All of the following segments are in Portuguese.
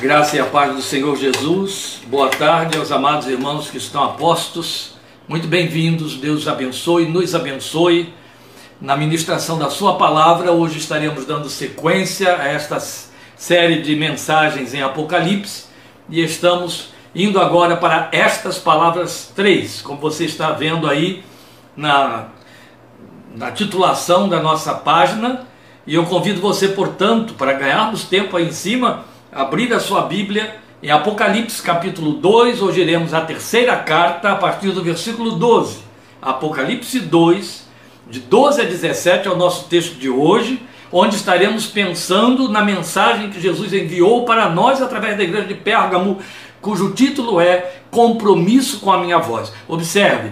graça e a paz do Senhor Jesus. Boa tarde aos amados irmãos que estão apostos. Muito bem-vindos. Deus abençoe, nos abençoe. Na ministração da Sua palavra, hoje estaremos dando sequência a esta série de mensagens em Apocalipse e estamos indo agora para estas palavras três, como você está vendo aí na, na titulação da nossa página. E eu convido você, portanto, para ganharmos tempo aí em cima abrir a sua Bíblia em Apocalipse capítulo 2, hoje iremos a terceira carta a partir do versículo 12. Apocalipse 2, de 12 a 17 é o nosso texto de hoje, onde estaremos pensando na mensagem que Jesus enviou para nós através da igreja de Pérgamo, cujo título é Compromisso com a minha voz. Observe,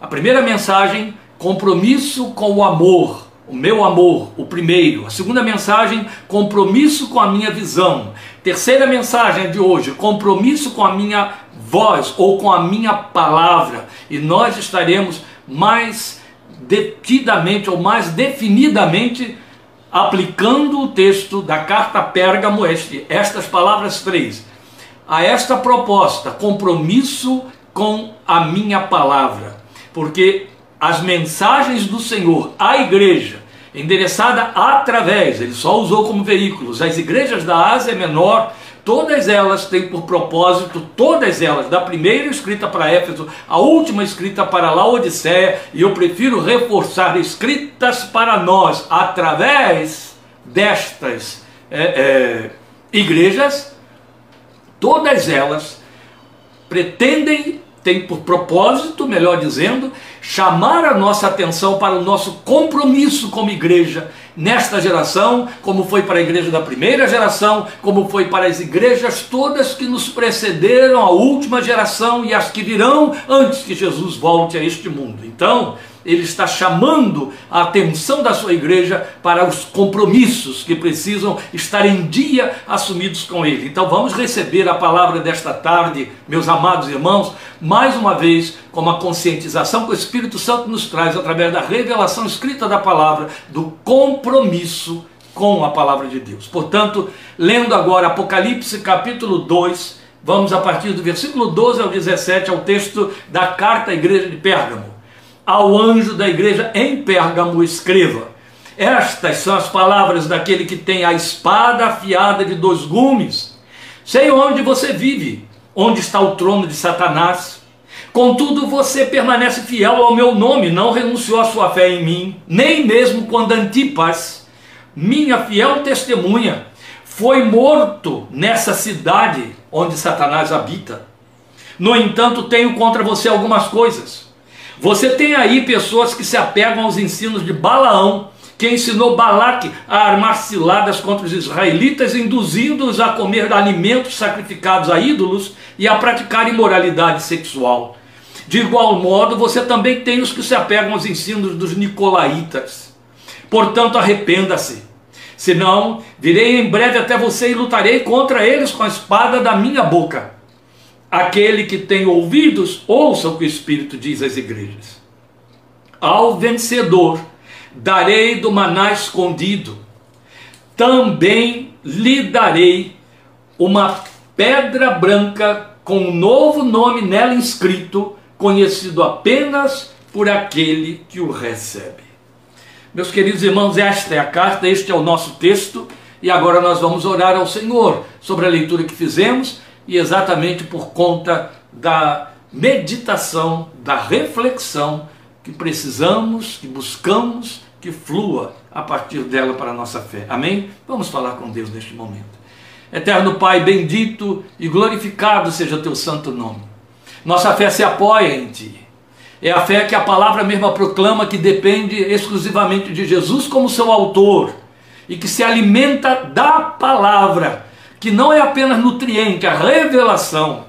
a primeira mensagem, compromisso com o amor o meu amor, o primeiro. A segunda mensagem, compromisso com a minha visão. Terceira mensagem de hoje, compromisso com a minha voz ou com a minha palavra. E nós estaremos mais detidamente ou mais definidamente aplicando o texto da carta Pérgamo, estas palavras três. A esta proposta, compromisso com a minha palavra. Porque as mensagens do Senhor à igreja endereçada através, ele só usou como veículos, as igrejas da Ásia Menor, todas elas têm por propósito, todas elas, da primeira escrita para Éfeso, a última escrita para Laodiceia, e eu prefiro reforçar escritas para nós através destas é, é, igrejas, todas elas pretendem tem por propósito, melhor dizendo, chamar a nossa atenção para o nosso compromisso como igreja nesta geração, como foi para a igreja da primeira geração, como foi para as igrejas todas que nos precederam, a última geração e as que virão antes que Jesus volte a este mundo. Então, ele está chamando a atenção da sua igreja para os compromissos que precisam estar em dia assumidos com ele. Então vamos receber a palavra desta tarde, meus amados irmãos, mais uma vez, como a conscientização que o Espírito Santo nos traz através da revelação escrita da palavra, do compromisso com a palavra de Deus. Portanto, lendo agora Apocalipse capítulo 2, vamos a partir do versículo 12 ao 17 ao texto da carta à igreja de Pérgamo ao anjo da igreja em Pérgamo escreva. Estas são as palavras daquele que tem a espada afiada de dois gumes. Sei onde você vive, onde está o trono de Satanás. Contudo, você permanece fiel ao meu nome, não renunciou à sua fé em mim, nem mesmo quando Antipas, minha fiel testemunha, foi morto nessa cidade onde Satanás habita. No entanto, tenho contra você algumas coisas você tem aí pessoas que se apegam aos ensinos de Balaão, que ensinou Balaque a armar ciladas contra os israelitas, induzindo-os a comer alimentos sacrificados a ídolos e a praticar imoralidade sexual. De igual modo, você também tem os que se apegam aos ensinos dos nicolaítas. Portanto, arrependa-se. Senão, virei em breve até você e lutarei contra eles com a espada da minha boca. Aquele que tem ouvidos, ouça o que o Espírito diz às igrejas. Ao vencedor darei do maná escondido, também lhe darei uma pedra branca com um novo nome nela inscrito, conhecido apenas por aquele que o recebe. Meus queridos irmãos, esta é a carta, este é o nosso texto, e agora nós vamos orar ao Senhor sobre a leitura que fizemos e exatamente por conta da meditação, da reflexão que precisamos, que buscamos que flua a partir dela para a nossa fé. Amém? Vamos falar com Deus neste momento. Eterno Pai, bendito e glorificado seja teu santo nome. Nossa fé se apoia em ti. É a fé que a palavra mesma proclama que depende exclusivamente de Jesus como seu autor e que se alimenta da palavra que não é apenas nutriente, a revelação.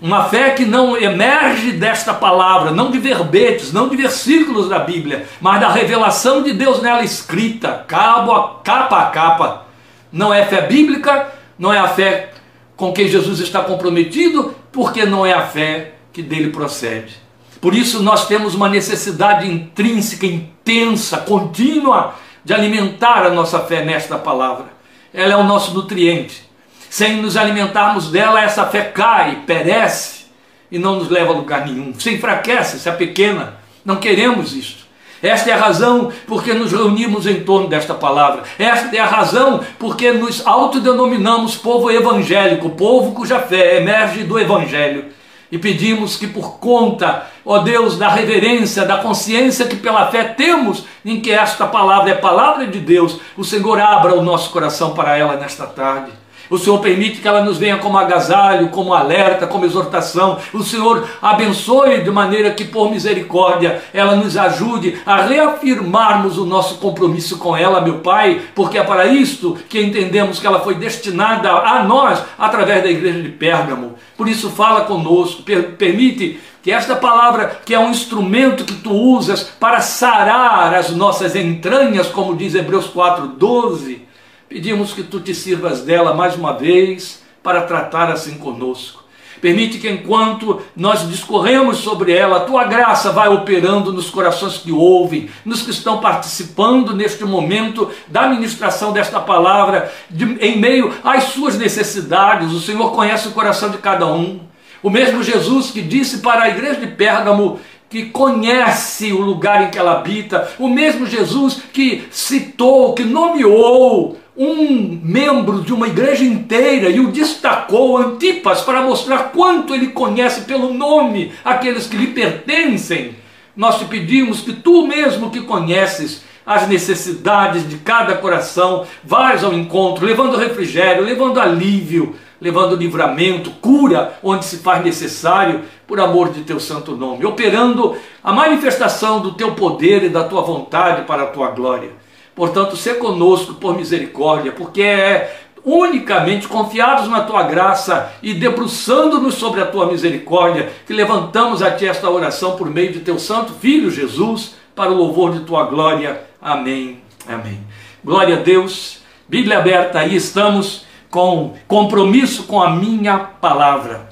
Uma fé que não emerge desta palavra, não de verbetes, não de versículos da Bíblia, mas da revelação de Deus nela escrita, cabo a capa a capa. Não é fé bíblica, não é a fé com quem Jesus está comprometido, porque não é a fé que dele procede. Por isso nós temos uma necessidade intrínseca, intensa, contínua de alimentar a nossa fé nesta palavra. Ela é o nosso nutriente. Sem nos alimentarmos dela, essa fé cai, perece e não nos leva a lugar nenhum. Se enfraquece, se é pequena. Não queremos isto. Esta é a razão porque nos reunimos em torno desta palavra. Esta é a razão porque nos autodenominamos povo evangélico, povo cuja fé emerge do evangelho. E pedimos que por conta, ó Deus, da reverência, da consciência que pela fé temos em que esta palavra é palavra de Deus, o Senhor abra o nosso coração para ela nesta tarde. O Senhor permite que ela nos venha como agasalho, como alerta, como exortação. O Senhor abençoe de maneira que, por misericórdia, ela nos ajude a reafirmarmos o nosso compromisso com ela, meu Pai, porque é para isto que entendemos que ela foi destinada a nós através da igreja de Pérgamo. Por isso, fala conosco, permite que esta palavra, que é um instrumento que tu usas para sarar as nossas entranhas, como diz Hebreus 4,12 Pedimos que tu te sirvas dela mais uma vez para tratar assim conosco. Permite que enquanto nós discorremos sobre ela, a tua graça vai operando nos corações que ouvem, nos que estão participando neste momento da ministração desta palavra, de, em meio às suas necessidades. O Senhor conhece o coração de cada um. O mesmo Jesus que disse para a igreja de Pérgamo que conhece o lugar em que ela habita, o mesmo Jesus que citou, que nomeou um membro de uma igreja inteira e o destacou, Antipas, para mostrar quanto ele conhece pelo nome aqueles que lhe pertencem. Nós te pedimos que tu mesmo que conheces as necessidades de cada coração, vais ao encontro, levando refrigério, levando alívio, levando livramento, cura onde se faz necessário, por amor de teu santo nome, operando a manifestação do teu poder e da tua vontade para a tua glória. Portanto, se conosco por misericórdia, porque é unicamente confiados na tua graça e debruçando-nos sobre a tua misericórdia, que levantamos a ti esta oração por meio de teu santo filho Jesus, para o louvor de tua glória. Amém. Amém. Glória a Deus. Bíblia aberta, aí estamos com compromisso com a minha palavra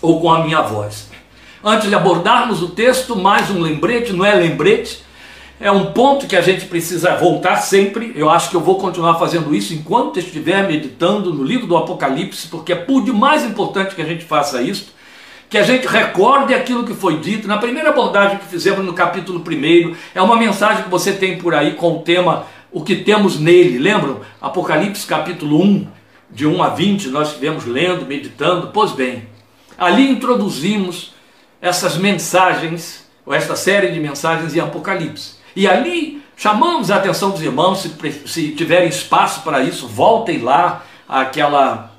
ou com a minha voz. Antes de abordarmos o texto, mais um lembrete, não é lembrete, é um ponto que a gente precisa voltar sempre. Eu acho que eu vou continuar fazendo isso enquanto estiver meditando no livro do Apocalipse, porque é por demais importante que a gente faça isso, que a gente recorde aquilo que foi dito. Na primeira abordagem que fizemos no capítulo 1, é uma mensagem que você tem por aí com o tema O que temos nele. Lembram? Apocalipse capítulo 1, de 1 a 20, nós estivemos lendo, meditando. Pois bem, ali introduzimos essas mensagens, ou esta série de mensagens em Apocalipse. E ali chamamos a atenção dos irmãos, se, se tiverem espaço para isso, voltem lá àquela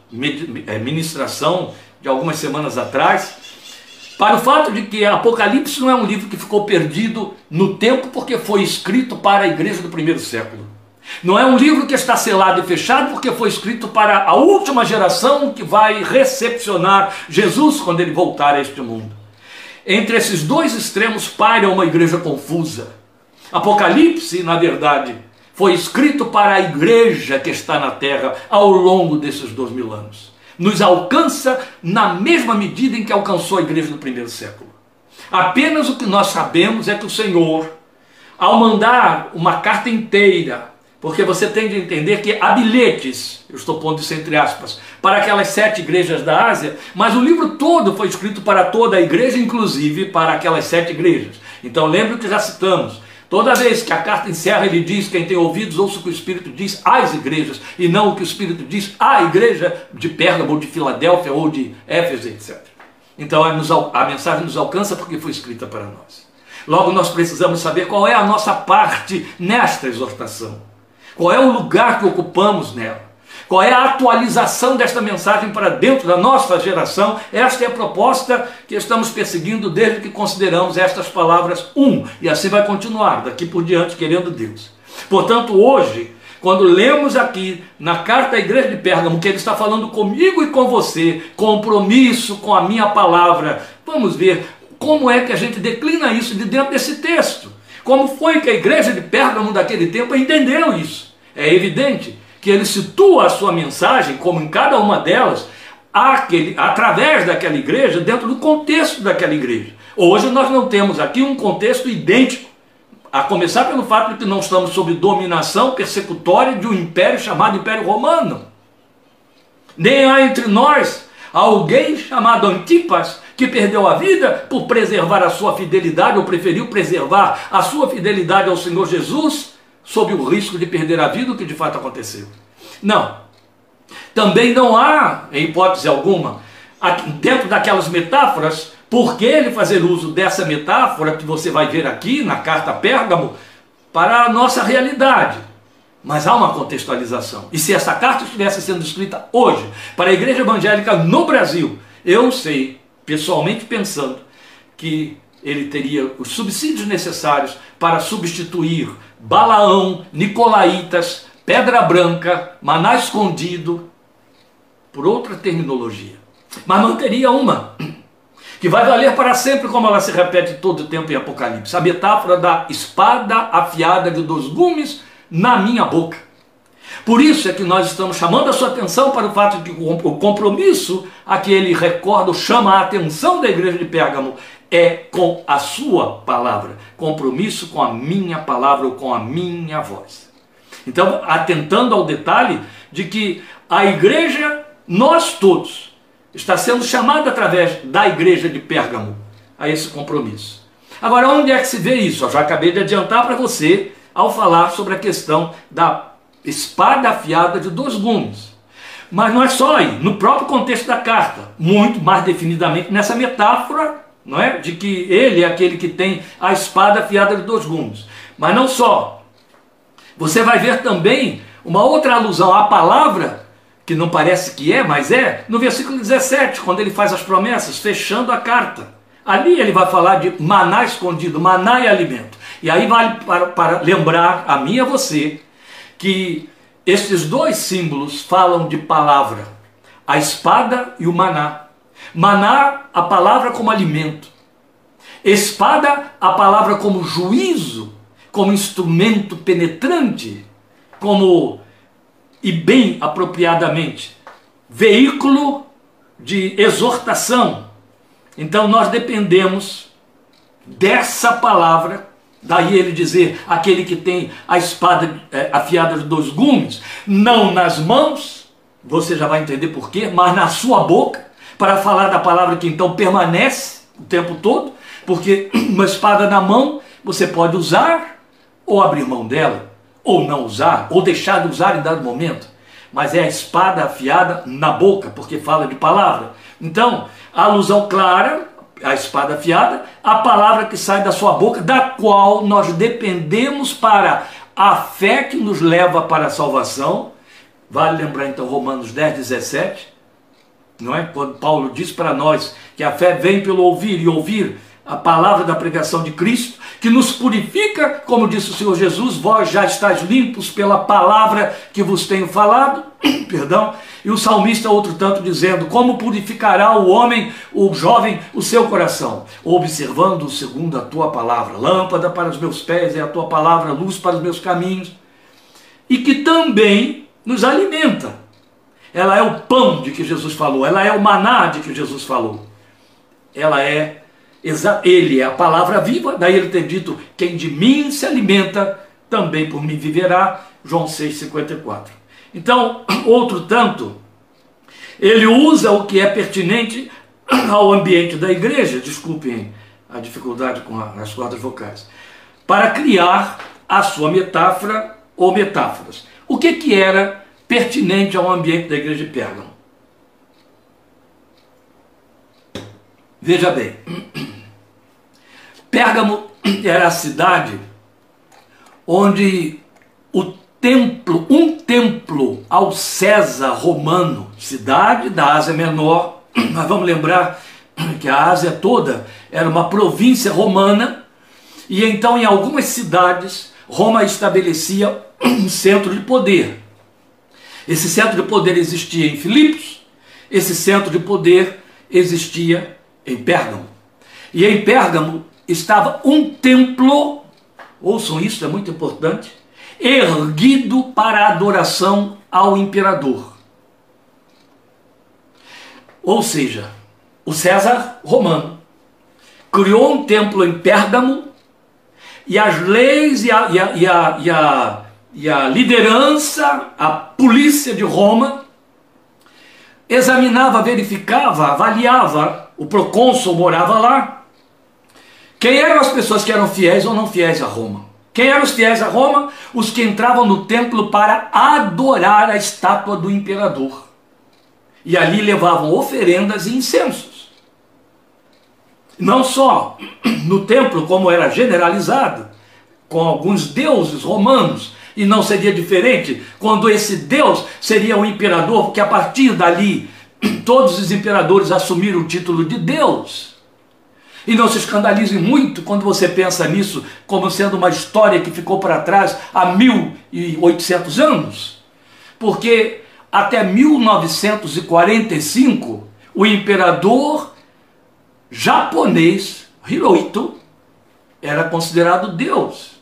é, ministração de algumas semanas atrás, para o fato de que Apocalipse não é um livro que ficou perdido no tempo porque foi escrito para a igreja do primeiro século. Não é um livro que está selado e fechado porque foi escrito para a última geração que vai recepcionar Jesus quando ele voltar a este mundo. Entre esses dois extremos paira uma igreja confusa Apocalipse, na verdade, foi escrito para a igreja que está na terra ao longo desses dois mil anos. Nos alcança na mesma medida em que alcançou a igreja do primeiro século. Apenas o que nós sabemos é que o Senhor, ao mandar uma carta inteira, porque você tem de entender que há bilhetes, eu estou pondo isso entre aspas, para aquelas sete igrejas da Ásia, mas o livro todo foi escrito para toda a igreja, inclusive para aquelas sete igrejas. Então lembre que já citamos Toda vez que a carta encerra, ele diz: quem tem ouvidos, ouça o que o Espírito diz às igrejas, e não o que o Espírito diz à igreja de Pérgamo, de Filadélfia, ou de Éfeso, etc. Então a mensagem nos alcança porque foi escrita para nós. Logo, nós precisamos saber qual é a nossa parte nesta exortação, qual é o lugar que ocupamos nela. Qual é a atualização desta mensagem para dentro da nossa geração? Esta é a proposta que estamos perseguindo desde que consideramos estas palavras um, e assim vai continuar daqui por diante, querendo Deus. Portanto, hoje, quando lemos aqui na carta à igreja de Pérgamo que ele está falando comigo e com você, compromisso com a minha palavra, vamos ver como é que a gente declina isso de dentro desse texto. Como foi que a igreja de Pérgamo daquele tempo entendeu isso? É evidente que ele situa a sua mensagem, como em cada uma delas, aquele, através daquela igreja, dentro do contexto daquela igreja. Hoje nós não temos aqui um contexto idêntico, a começar pelo fato de que não estamos sob dominação persecutória de um império chamado Império Romano. Nem há entre nós alguém chamado Antipas que perdeu a vida por preservar a sua fidelidade ou preferiu preservar a sua fidelidade ao Senhor Jesus sob o risco de perder a vida, o que de fato aconteceu. Não. Também não há, em hipótese alguma, dentro daquelas metáforas, por que ele fazer uso dessa metáfora que você vai ver aqui na carta Pérgamo para a nossa realidade. Mas há uma contextualização. E se essa carta estivesse sendo escrita hoje para a igreja evangélica no Brasil, eu sei, pessoalmente pensando, que ele teria os subsídios necessários para substituir Balaão, Nicolaitas, Pedra Branca, Maná Escondido, por outra terminologia. Mas manteria uma, que vai valer para sempre, como ela se repete todo o tempo em Apocalipse. A metáfora da espada afiada de dois gumes na minha boca. Por isso é que nós estamos chamando a sua atenção para o fato de que o compromisso a que ele recorda, chama a atenção da igreja de Pérgamo, é com a sua palavra. Compromisso com a minha palavra ou com a minha voz. Então, atentando ao detalhe de que a igreja, nós todos, está sendo chamada através da igreja de Pérgamo a esse compromisso. Agora, onde é que se vê isso? Eu já acabei de adiantar para você ao falar sobre a questão da espada afiada de dois gumes. Mas não é só aí, no próprio contexto da carta, muito mais definidamente nessa metáfora, não é? De que ele é aquele que tem a espada afiada de dois gumes. Mas não só. Você vai ver também uma outra alusão à palavra, que não parece que é, mas é, no versículo 17, quando ele faz as promessas, fechando a carta. Ali ele vai falar de maná escondido, maná e alimento. E aí vale para, para lembrar a mim e a você que esses dois símbolos falam de palavra, a espada e o maná. Maná, a palavra como alimento. Espada, a palavra como juízo, como instrumento penetrante, como e bem apropriadamente, veículo de exortação. Então nós dependemos dessa palavra Daí ele dizer, aquele que tem a espada é, afiada de dois gumes, não nas mãos, você já vai entender por quê, mas na sua boca, para falar da palavra que então permanece o tempo todo, porque uma espada na mão você pode usar ou abrir mão dela, ou não usar, ou deixar de usar em dado momento, mas é a espada afiada na boca, porque fala de palavra. Então, a alusão clara a espada afiada, a palavra que sai da sua boca, da qual nós dependemos para a fé que nos leva para a salvação. Vale lembrar então Romanos 10, 17, não é? Quando Paulo diz para nós que a fé vem pelo ouvir e ouvir a palavra da pregação de Cristo, que nos purifica, como disse o Senhor Jesus, vós já estáis limpos pela palavra que vos tenho falado, perdão, e o salmista outro tanto dizendo, como purificará o homem, o jovem, o seu coração, observando segundo a tua palavra, lâmpada para os meus pés é a tua palavra, luz para os meus caminhos, e que também nos alimenta. Ela é o pão de que Jesus falou, ela é o maná de que Jesus falou. Ela é ele é a palavra viva, daí ele tem dito: quem de mim se alimenta, também por mim viverá. João 6,54. Então, outro tanto, ele usa o que é pertinente ao ambiente da igreja, desculpem a dificuldade com as cordas vocais, para criar a sua metáfora ou metáforas. O que, que era pertinente ao ambiente da igreja de Pérgamo? Veja bem, Pérgamo era a cidade onde o templo, um templo ao César romano, cidade da Ásia Menor, mas vamos lembrar que a Ásia toda era uma província romana, e então em algumas cidades Roma estabelecia um centro de poder. Esse centro de poder existia em Filipos, esse centro de poder existia em Pérgamo. E em Pérgamo estava um templo, ouçam isso, é muito importante, erguido para adoração ao imperador. Ou seja, o César romano criou um templo em Pérgamo e as leis e a, e a, e a, e a, e a liderança, a polícia de Roma, examinava, verificava, avaliava, o procônsul morava lá. Quem eram as pessoas que eram fiéis ou não fiéis a Roma? Quem eram os fiéis a Roma? Os que entravam no templo para adorar a estátua do imperador. E ali levavam oferendas e incensos. Não só no templo, como era generalizado, com alguns deuses romanos, e não seria diferente quando esse Deus seria o imperador, porque a partir dali todos os imperadores assumiram o título de Deus. E não se escandalize muito quando você pensa nisso como sendo uma história que ficou para trás há 1800 anos. Porque até 1945, o imperador japonês Hirohito era considerado Deus.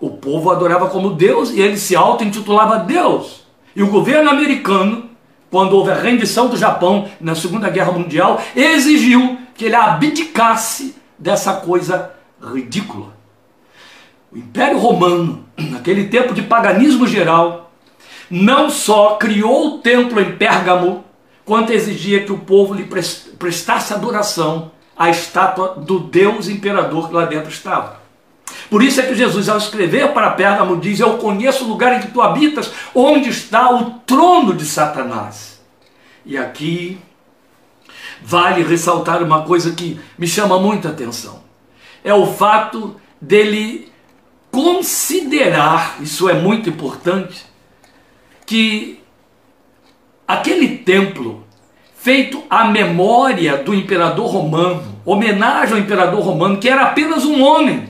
O povo adorava como Deus e ele se auto-intitulava Deus. E o governo americano, quando houve a rendição do Japão na Segunda Guerra Mundial, exigiu que ele abdicasse dessa coisa ridícula. O Império Romano, naquele tempo de paganismo geral, não só criou o templo em Pérgamo, quanto exigia que o povo lhe prestasse adoração à estátua do Deus imperador que lá dentro estava. Por isso é que Jesus, ao escrever para Pérgamo, diz: Eu conheço o lugar em que tu habitas, onde está o trono de Satanás. E aqui vale ressaltar uma coisa que me chama muita atenção: é o fato dele considerar, isso é muito importante, que aquele templo feito à memória do imperador romano, homenagem ao imperador romano, que era apenas um homem.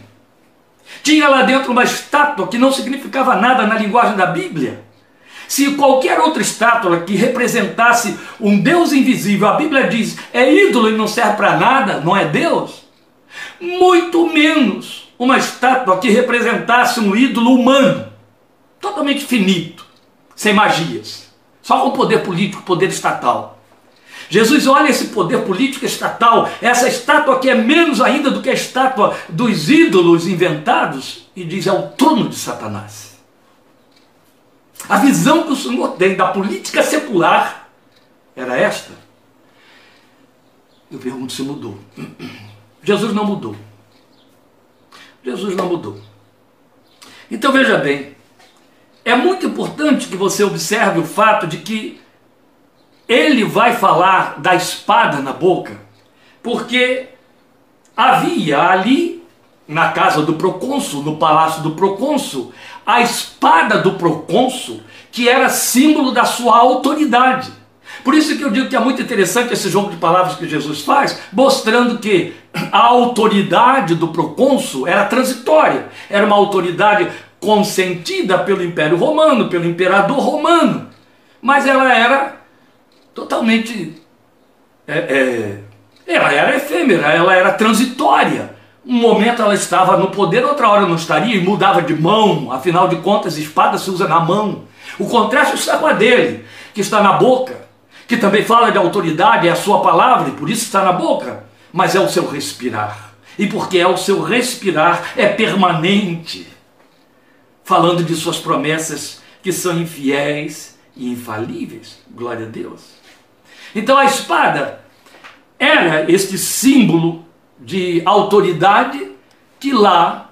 Tinha lá dentro uma estátua que não significava nada na linguagem da Bíblia. Se qualquer outra estátua que representasse um Deus invisível, a Bíblia diz, é ídolo e não serve para nada, não é Deus. Muito menos uma estátua que representasse um ídolo humano, totalmente finito, sem magias, só com poder político, poder estatal. Jesus olha esse poder político estatal, essa estátua que é menos ainda do que a estátua dos ídolos inventados, e diz: é o trono de Satanás. A visão que o Senhor tem da política secular era esta. Eu pergunto se mudou. Jesus não mudou. Jesus não mudou. Então veja bem, é muito importante que você observe o fato de que ele vai falar da espada na boca, porque havia ali, na casa do procônsul, no palácio do procônsul, a espada do procônsul, que era símbolo da sua autoridade. Por isso que eu digo que é muito interessante esse jogo de palavras que Jesus faz, mostrando que a autoridade do procônsul era transitória, era uma autoridade consentida pelo Império Romano, pelo imperador romano, mas ela era totalmente. É, é, ela era efêmera, ela era transitória. Um momento ela estava no poder, outra hora não estaria e mudava de mão. Afinal de contas, espada se usa na mão. O contraste está com a dele, que está na boca, que também fala de autoridade, é a sua palavra e por isso está na boca, mas é o seu respirar. E porque é o seu respirar, é permanente, falando de suas promessas que são infiéis e infalíveis. Glória a Deus. Então a espada era este símbolo de autoridade que lá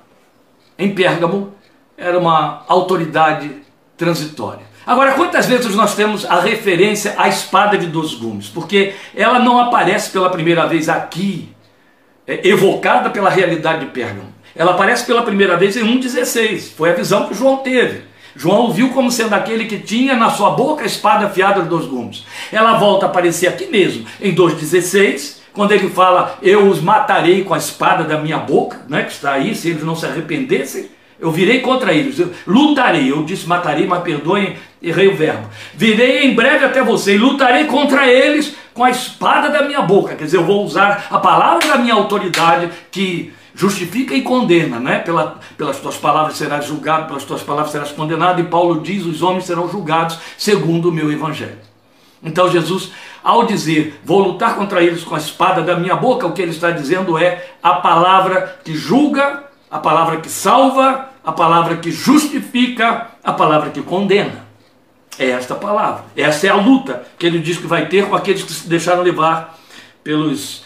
em Pérgamo era uma autoridade transitória. Agora, quantas vezes nós temos a referência à espada de dois gumes? Porque ela não aparece pela primeira vez aqui, é, evocada pela realidade de Pérgamo. Ela aparece pela primeira vez em 1,16. Foi a visão que João teve. João o viu como sendo aquele que tinha na sua boca a espada afiada de dois gumes. Ela volta a aparecer aqui mesmo, em 2,16 quando ele fala, eu os matarei com a espada da minha boca, né, que está aí, se eles não se arrependessem, eu virei contra eles, eu lutarei, eu disse matarei, mas perdoem, errei o verbo. Virei em breve até você e lutarei contra eles com a espada da minha boca, quer dizer, eu vou usar a palavra da minha autoridade que justifica e condena, né? Pela, pelas tuas palavras serás julgado, pelas tuas palavras serás condenado, e Paulo diz: os homens serão julgados segundo o meu evangelho. Então Jesus, ao dizer, vou lutar contra eles com a espada da minha boca, o que ele está dizendo é a palavra que julga, a palavra que salva, a palavra que justifica, a palavra que condena. É esta palavra. Essa é a luta que ele diz que vai ter com aqueles que se deixaram levar pelos,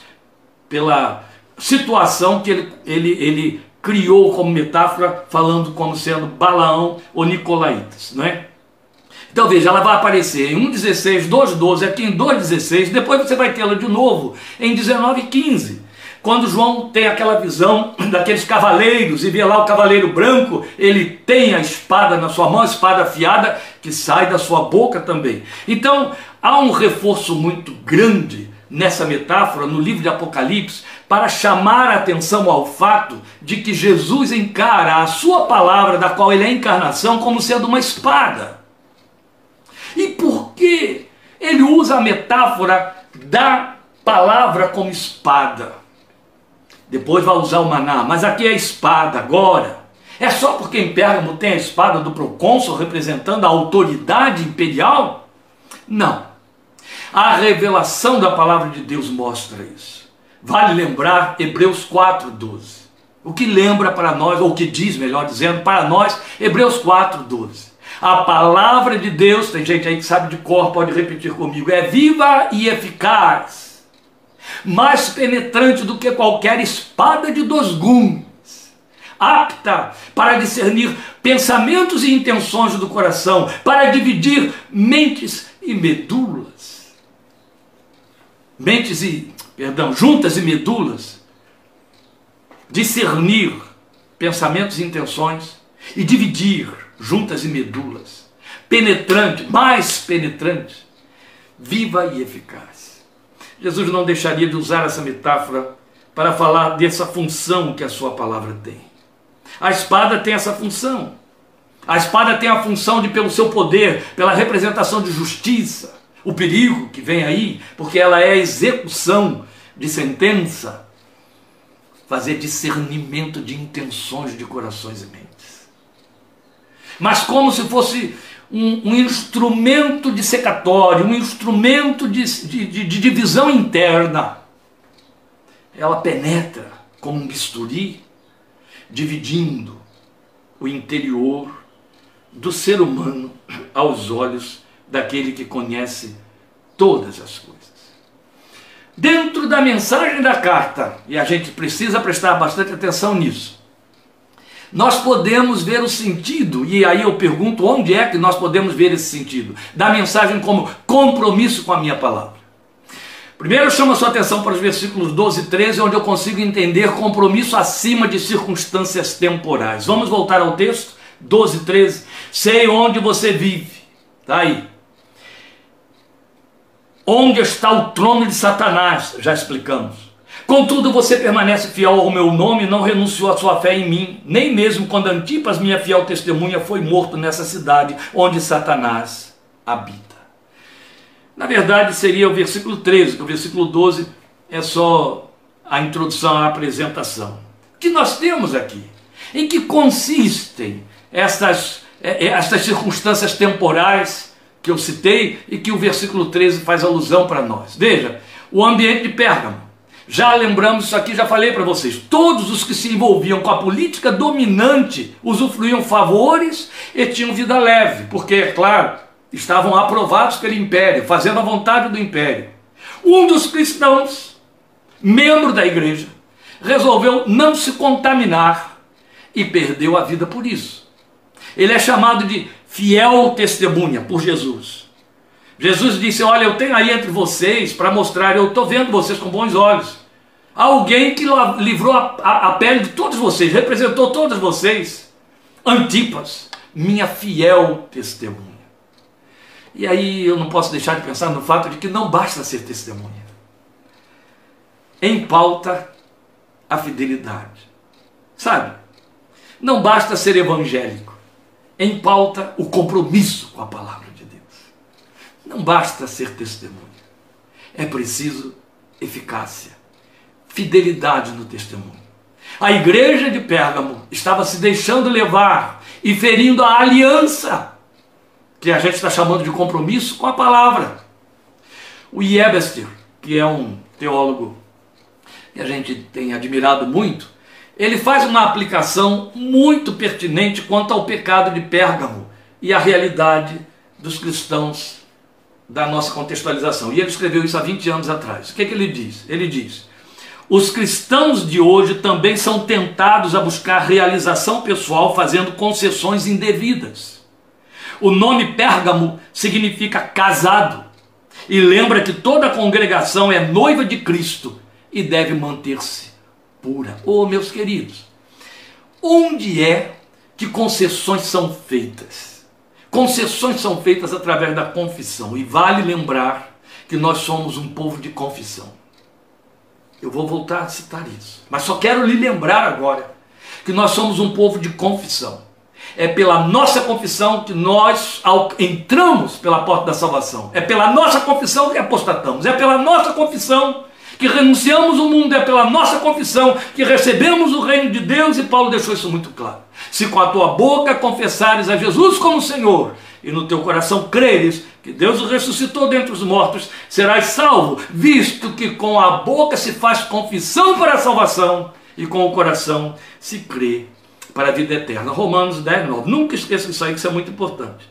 pela situação que ele, ele, ele criou como metáfora, falando como sendo Balaão ou Nicolaitas, não é? Então veja, ela vai aparecer em 1,16, 2,12, aqui em 2,16, depois você vai tê-la de novo em 19,15. Quando João tem aquela visão daqueles cavaleiros e vê lá o cavaleiro branco, ele tem a espada na sua mão, a espada afiada que sai da sua boca também. Então há um reforço muito grande nessa metáfora no livro de Apocalipse para chamar a atenção ao fato de que Jesus encara a sua palavra, da qual ele é a encarnação, como sendo uma espada. E por que ele usa a metáfora da palavra como espada? Depois vai usar o maná, mas aqui é a espada agora. É só porque em Pérgamo tem a espada do procônsul representando a autoridade imperial? Não. A revelação da palavra de Deus mostra isso. Vale lembrar Hebreus 4:12. O que lembra para nós, ou o que diz, melhor dizendo, para nós, Hebreus 4:12. A palavra de Deus, tem gente aí que sabe de cor, pode repetir comigo, é viva e eficaz, mais penetrante do que qualquer espada de dois gumes, apta para discernir pensamentos e intenções do coração, para dividir mentes e medulas. Mentes e, perdão, juntas e medulas, discernir pensamentos e intenções e dividir juntas e medulas, penetrante, mais penetrante, viva e eficaz. Jesus não deixaria de usar essa metáfora para falar dessa função que a sua palavra tem. A espada tem essa função. A espada tem a função de, pelo seu poder, pela representação de justiça, o perigo que vem aí, porque ela é a execução de sentença, fazer discernimento de intenções de corações e mentes mas como se fosse um, um instrumento de secatório, um instrumento de, de, de, de divisão interna. Ela penetra como um bisturi, dividindo o interior do ser humano aos olhos daquele que conhece todas as coisas. Dentro da mensagem da carta, e a gente precisa prestar bastante atenção nisso, nós podemos ver o sentido, e aí eu pergunto onde é que nós podemos ver esse sentido, da mensagem como compromisso com a minha palavra. Primeiro eu chamo a sua atenção para os versículos 12 e 13, onde eu consigo entender compromisso acima de circunstâncias temporais. Vamos voltar ao texto, 12 e 13. Sei onde você vive, está aí. Onde está o trono de Satanás, já explicamos. Contudo, você permanece fiel ao meu nome e não renunciou à sua fé em mim, nem mesmo quando Antipas, minha fiel testemunha, foi morto nessa cidade onde Satanás habita. Na verdade, seria o versículo 13, que o versículo 12 é só a introdução à apresentação. O que nós temos aqui? Em que consistem estas, é, é, estas circunstâncias temporais que eu citei e que o versículo 13 faz alusão para nós? Veja, o ambiente de Pérgamo já lembramos isso aqui, já falei para vocês. Todos os que se envolviam com a política dominante usufruíam favores e tinham vida leve, porque, é claro, estavam aprovados pelo império, fazendo a vontade do império. Um dos cristãos, membro da igreja, resolveu não se contaminar e perdeu a vida por isso. Ele é chamado de fiel testemunha por Jesus. Jesus disse: Olha, eu tenho aí entre vocês para mostrar, eu estou vendo vocês com bons olhos. Alguém que livrou a, a, a, pele de todos vocês, representou todos vocês. Antipas, minha fiel testemunha. E aí eu não posso deixar de pensar no fato de que não basta ser testemunha. Em pauta a fidelidade. Sabe? Não basta ser evangélico. Em pauta o compromisso com a palavra. Não basta ser testemunha. É preciso eficácia, fidelidade no testemunho. A igreja de Pérgamo estava se deixando levar e ferindo a aliança, que a gente está chamando de compromisso com a palavra. O Iebester, que é um teólogo que a gente tem admirado muito, ele faz uma aplicação muito pertinente quanto ao pecado de Pérgamo e a realidade dos cristãos da nossa contextualização. E ele escreveu isso há 20 anos atrás. O que, é que ele diz? Ele diz: os cristãos de hoje também são tentados a buscar realização pessoal fazendo concessões indevidas. O nome Pérgamo significa casado e lembra que toda congregação é noiva de Cristo e deve manter-se pura. Oh, meus queridos, onde é que concessões são feitas? Concessões são feitas através da confissão e vale lembrar que nós somos um povo de confissão. Eu vou voltar a citar isso. Mas só quero lhe lembrar agora que nós somos um povo de confissão. É pela nossa confissão que nós entramos pela porta da salvação. É pela nossa confissão que apostatamos. É pela nossa confissão que renunciamos o mundo. É pela nossa confissão que recebemos o reino de Deus. E Paulo deixou isso muito claro. Se com a tua boca confessares a Jesus como Senhor e no teu coração creres que Deus o ressuscitou dentre os mortos, serás salvo, visto que com a boca se faz confissão para a salvação e com o coração se crê para a vida eterna. Romanos 10, 9. Nunca esqueça isso aí, que isso é muito importante.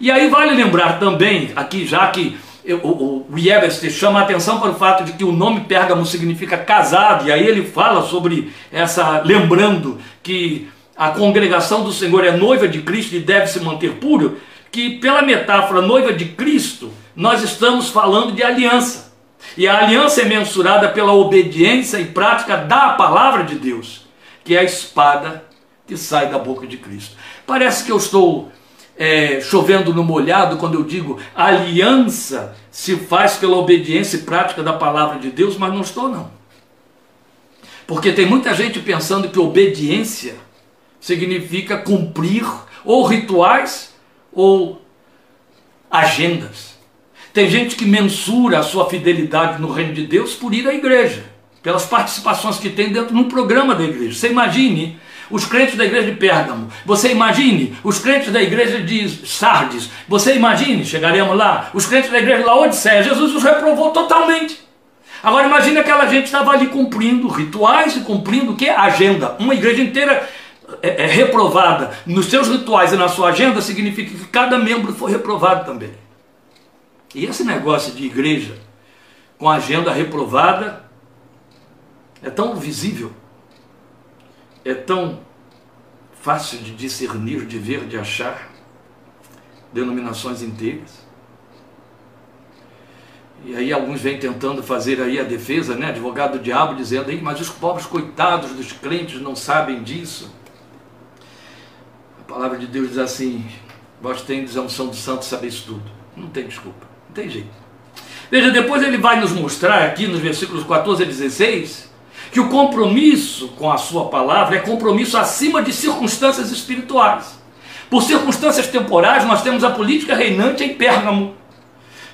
E aí vale lembrar também, aqui já que o, o, chama a atenção para o fato de que o nome Pérgamo significa casado, e aí ele fala sobre essa, lembrando que a congregação do Senhor é noiva de Cristo e deve se manter puro que, pela metáfora noiva de Cristo, nós estamos falando de aliança. E a aliança é mensurada pela obediência e prática da palavra de Deus, que é a espada que sai da boca de Cristo. Parece que eu estou é, chovendo no molhado quando eu digo aliança se faz pela obediência e prática da palavra de Deus, mas não estou não. Porque tem muita gente pensando que obediência significa cumprir ou rituais ou agendas. Tem gente que mensura a sua fidelidade no reino de Deus por ir à igreja, pelas participações que tem dentro de um programa da igreja. Você imagine os crentes da igreja de Pérgamo, você imagine os crentes da igreja de Sardes, você imagine, chegaremos lá, os crentes da igreja de Laodiceia, Jesus os reprovou totalmente. Agora imagine aquela gente estava ali cumprindo rituais e cumprindo o que? Agenda. Uma igreja inteira é, é reprovada nos seus rituais e na sua agenda, significa que cada membro foi reprovado também. E esse negócio de igreja com agenda reprovada é tão visível, é tão fácil de discernir, de ver, de achar denominações inteiras. E aí alguns vêm tentando fazer aí a defesa, né? Advogado do diabo dizendo aí, mas os pobres coitados dos crentes não sabem disso. A palavra de Deus diz assim: vós tendes a unção do santo, sabeis tudo. Não tem desculpa, não tem jeito. Veja, depois ele vai nos mostrar aqui nos versículos 14 a 16 que o compromisso com a sua palavra é compromisso acima de circunstâncias espirituais. Por circunstâncias temporais, nós temos a política reinante em Pérgamo,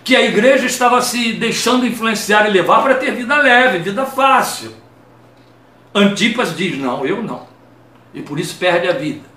que a igreja estava se deixando influenciar e levar para ter vida leve, vida fácil. Antipas diz: não, eu não. E por isso perde a vida.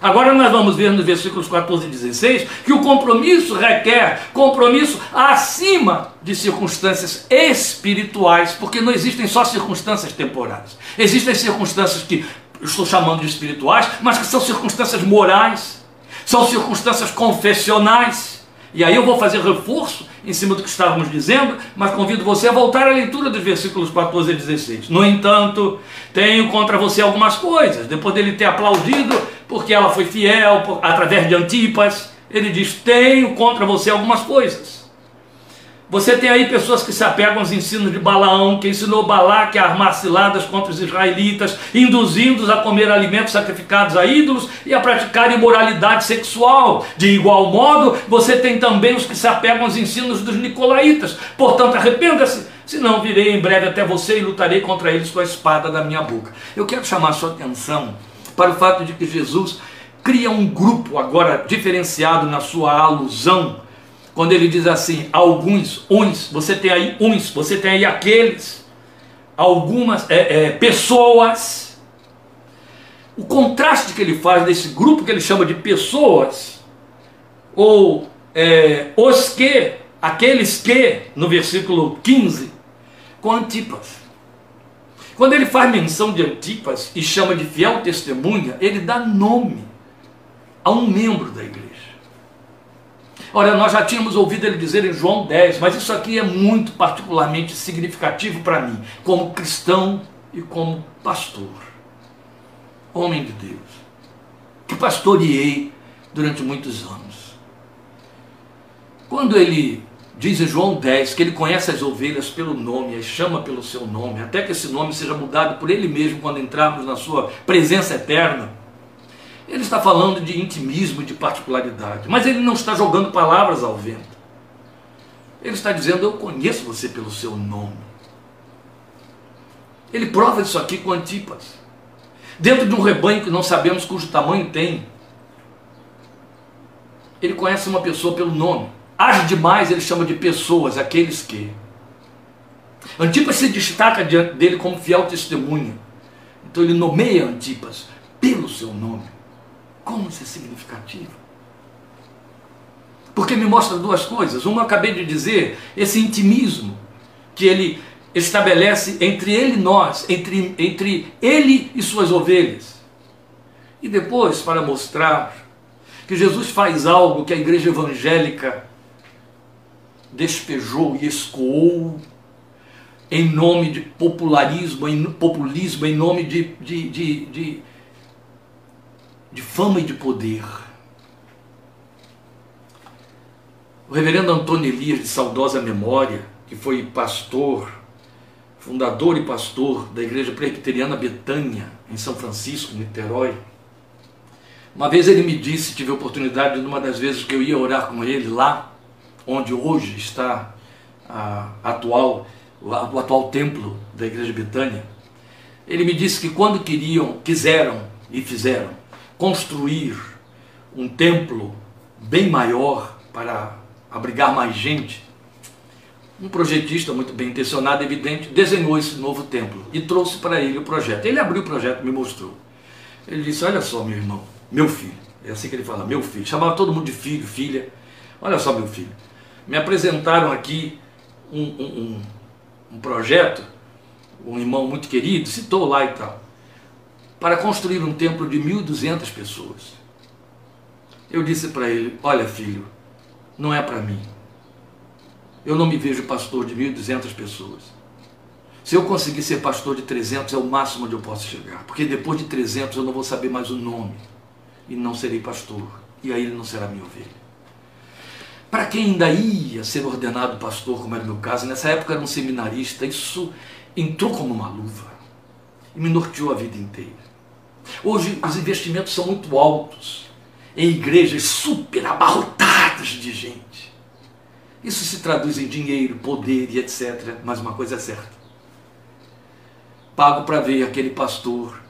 Agora nós vamos ver nos versículos 14 e 16 que o compromisso requer compromisso acima de circunstâncias espirituais, porque não existem só circunstâncias temporais. Existem circunstâncias que estou chamando de espirituais, mas que são circunstâncias morais, são circunstâncias confessionais. E aí eu vou fazer reforço em cima do que estávamos dizendo, mas convido você a voltar à leitura dos versículos 14 e 16. No entanto, tenho contra você algumas coisas. Depois dele ter aplaudido, porque ela foi fiel, por, através de Antipas, ele diz: Tenho contra você algumas coisas. Você tem aí pessoas que se apegam aos ensinos de Balaão, que ensinou Balaque a armar ciladas contra os israelitas, induzindo-os a comer alimentos sacrificados a ídolos e a praticar imoralidade sexual. De igual modo, você tem também os que se apegam aos ensinos dos nicolaítas. Portanto, arrependa-se, senão virei em breve até você e lutarei contra eles com a espada da minha boca. Eu quero chamar sua atenção para o fato de que Jesus cria um grupo agora diferenciado na sua alusão quando ele diz assim, alguns, uns, você tem aí uns, você tem aí aqueles, algumas é, é, pessoas. O contraste que ele faz desse grupo que ele chama de pessoas, ou é, os que, aqueles que, no versículo 15, com Antipas. Quando ele faz menção de Antipas e chama de fiel testemunha, ele dá nome a um membro da igreja. Olha, nós já tínhamos ouvido ele dizer em João 10, mas isso aqui é muito particularmente significativo para mim, como cristão e como pastor, homem de Deus, que pastoreei durante muitos anos. Quando ele diz em João 10 que ele conhece as ovelhas pelo nome, as chama pelo seu nome, até que esse nome seja mudado por ele mesmo quando entrarmos na sua presença eterna. Ele está falando de intimismo, de particularidade, mas ele não está jogando palavras ao vento. Ele está dizendo: Eu conheço você pelo seu nome. Ele prova isso aqui com Antipas. Dentro de um rebanho que não sabemos cujo tamanho tem, ele conhece uma pessoa pelo nome. Age demais, ele chama de pessoas, aqueles que. Antipas se destaca diante dele como fiel testemunha. Então ele nomeia Antipas pelo seu nome. Como isso é significativo? Porque me mostra duas coisas. Uma acabei de dizer, esse intimismo que ele estabelece entre ele e nós, entre, entre ele e suas ovelhas. E depois, para mostrar que Jesus faz algo que a igreja evangélica despejou e escoou em nome de popularismo, em populismo, em nome de, de, de, de de fama e de poder. O reverendo Antônio Elias, de saudosa memória, que foi pastor, fundador e pastor da Igreja Presbiteriana Betânia, em São Francisco, Niterói, uma vez ele me disse, tive a oportunidade, numa das vezes que eu ia orar com ele lá, onde hoje está a atual, o atual templo da Igreja Betânia, ele me disse que quando queriam, quiseram e fizeram construir um templo bem maior para abrigar mais gente, um projetista muito bem intencionado, evidente, desenhou esse novo templo e trouxe para ele o projeto. Ele abriu o projeto, me mostrou. Ele disse: Olha só, meu irmão, meu filho, é assim que ele fala, meu filho. Chamava todo mundo de filho, filha. Olha só, meu filho. Me apresentaram aqui um, um, um, projeto, um irmão muito querido, citou lá e tal para construir um templo de 1.200 pessoas. Eu disse para ele: Olha, filho, não é para mim. Eu não me vejo pastor de 1.200 pessoas. Se eu conseguir ser pastor de 300, é o máximo onde eu posso chegar. Porque depois de 300 eu não vou saber mais o nome. E não serei pastor. E aí ele não será minha ovelha. Para quem ainda ia ser ordenado pastor, como era o meu caso, nessa época era um seminarista, isso entrou como uma luva. E me norteou a vida inteira. Hoje os investimentos são muito altos em igrejas super abarrotadas de gente. Isso se traduz em dinheiro, poder e etc. Mas uma coisa é certa. Pago para ver aquele pastor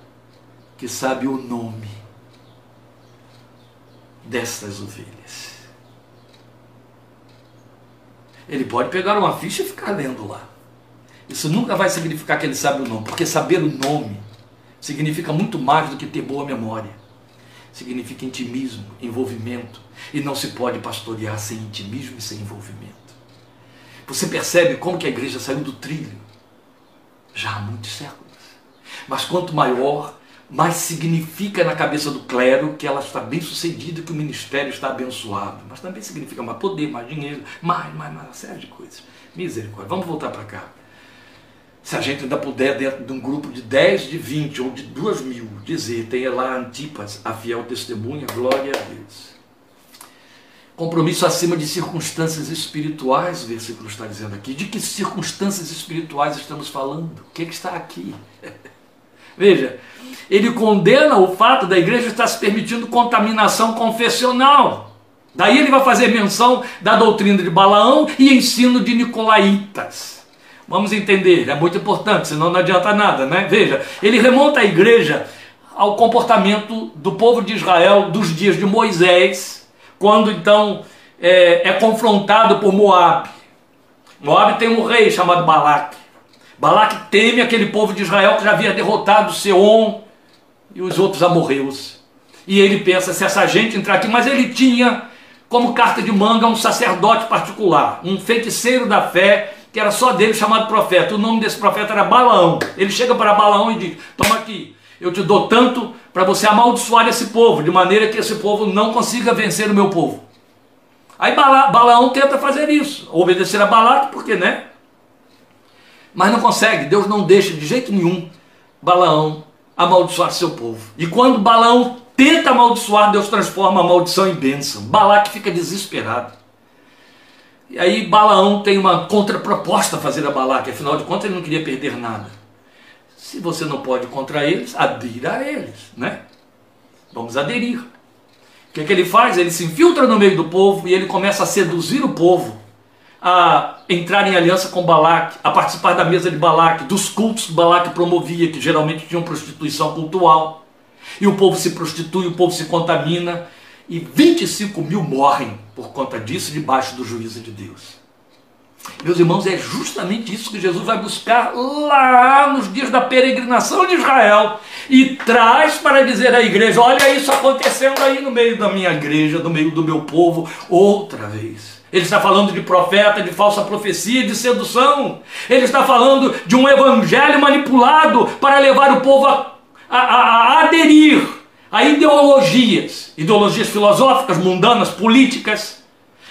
que sabe o nome destas ovelhas. Ele pode pegar uma ficha e ficar lendo lá. Isso nunca vai significar que ele sabe o nome, porque saber o nome significa muito mais do que ter boa memória. Significa intimismo, envolvimento. E não se pode pastorear sem intimismo e sem envolvimento. Você percebe como que a igreja saiu do trilho? Já há muitos séculos. Mas quanto maior, mais significa na cabeça do clero que ela está bem sucedida, que o ministério está abençoado. Mas também significa mais poder, mais dinheiro, mais, mais, mais, uma série de coisas. Misericórdia. Vamos voltar para cá. Se a gente ainda puder, dentro de um grupo de 10, de 20 ou de 2 mil, dizer, tenha lá Antipas, a fiel testemunha, glória a Deus. Compromisso acima de circunstâncias espirituais, o versículo está dizendo aqui. De que circunstâncias espirituais estamos falando? O que, é que está aqui? Veja, ele condena o fato da igreja estar se permitindo contaminação confessional. Daí ele vai fazer menção da doutrina de Balaão e ensino de Nicolaitas. Vamos entender, é muito importante, senão não adianta nada, né? Veja, ele remonta a igreja ao comportamento do povo de Israel dos dias de Moisés, quando então é, é confrontado por Moab. Moab tem um rei chamado Balaque. Balaque teme aquele povo de Israel que já havia derrotado Seom e os outros amorreus. E ele pensa, se essa gente entrar aqui, mas ele tinha como carta de manga um sacerdote particular, um feiticeiro da fé que era só dele, chamado profeta. O nome desse profeta era Balaão. Ele chega para Balaão e diz: Toma aqui, eu te dou tanto para você amaldiçoar esse povo, de maneira que esse povo não consiga vencer o meu povo. Aí Balaão tenta fazer isso, obedecer a Balaque, porque né? Mas não consegue, Deus não deixa de jeito nenhum Balaão amaldiçoar seu povo. E quando Balaão tenta amaldiçoar, Deus transforma a maldição em bênção. Balaque fica desesperado. E aí Balaão tem uma contraproposta a fazer a Balaque, afinal de contas ele não queria perder nada. Se você não pode contra eles, adira a eles, né? Vamos aderir. O que, é que ele faz? Ele se infiltra no meio do povo e ele começa a seduzir o povo a entrar em aliança com Balaque, a participar da mesa de Balaque, dos cultos que Balaque promovia, que geralmente tinham prostituição cultural. E o povo se prostitui, o povo se contamina, e 25 mil morrem por conta disso debaixo do juízo de Deus. Meus irmãos, é justamente isso que Jesus vai buscar lá nos dias da peregrinação de Israel e traz para dizer à igreja: olha isso acontecendo aí no meio da minha igreja, no meio do meu povo, outra vez. Ele está falando de profeta, de falsa profecia, de sedução. Ele está falando de um evangelho manipulado para levar o povo a, a, a aderir a ideologias, ideologias filosóficas, mundanas, políticas.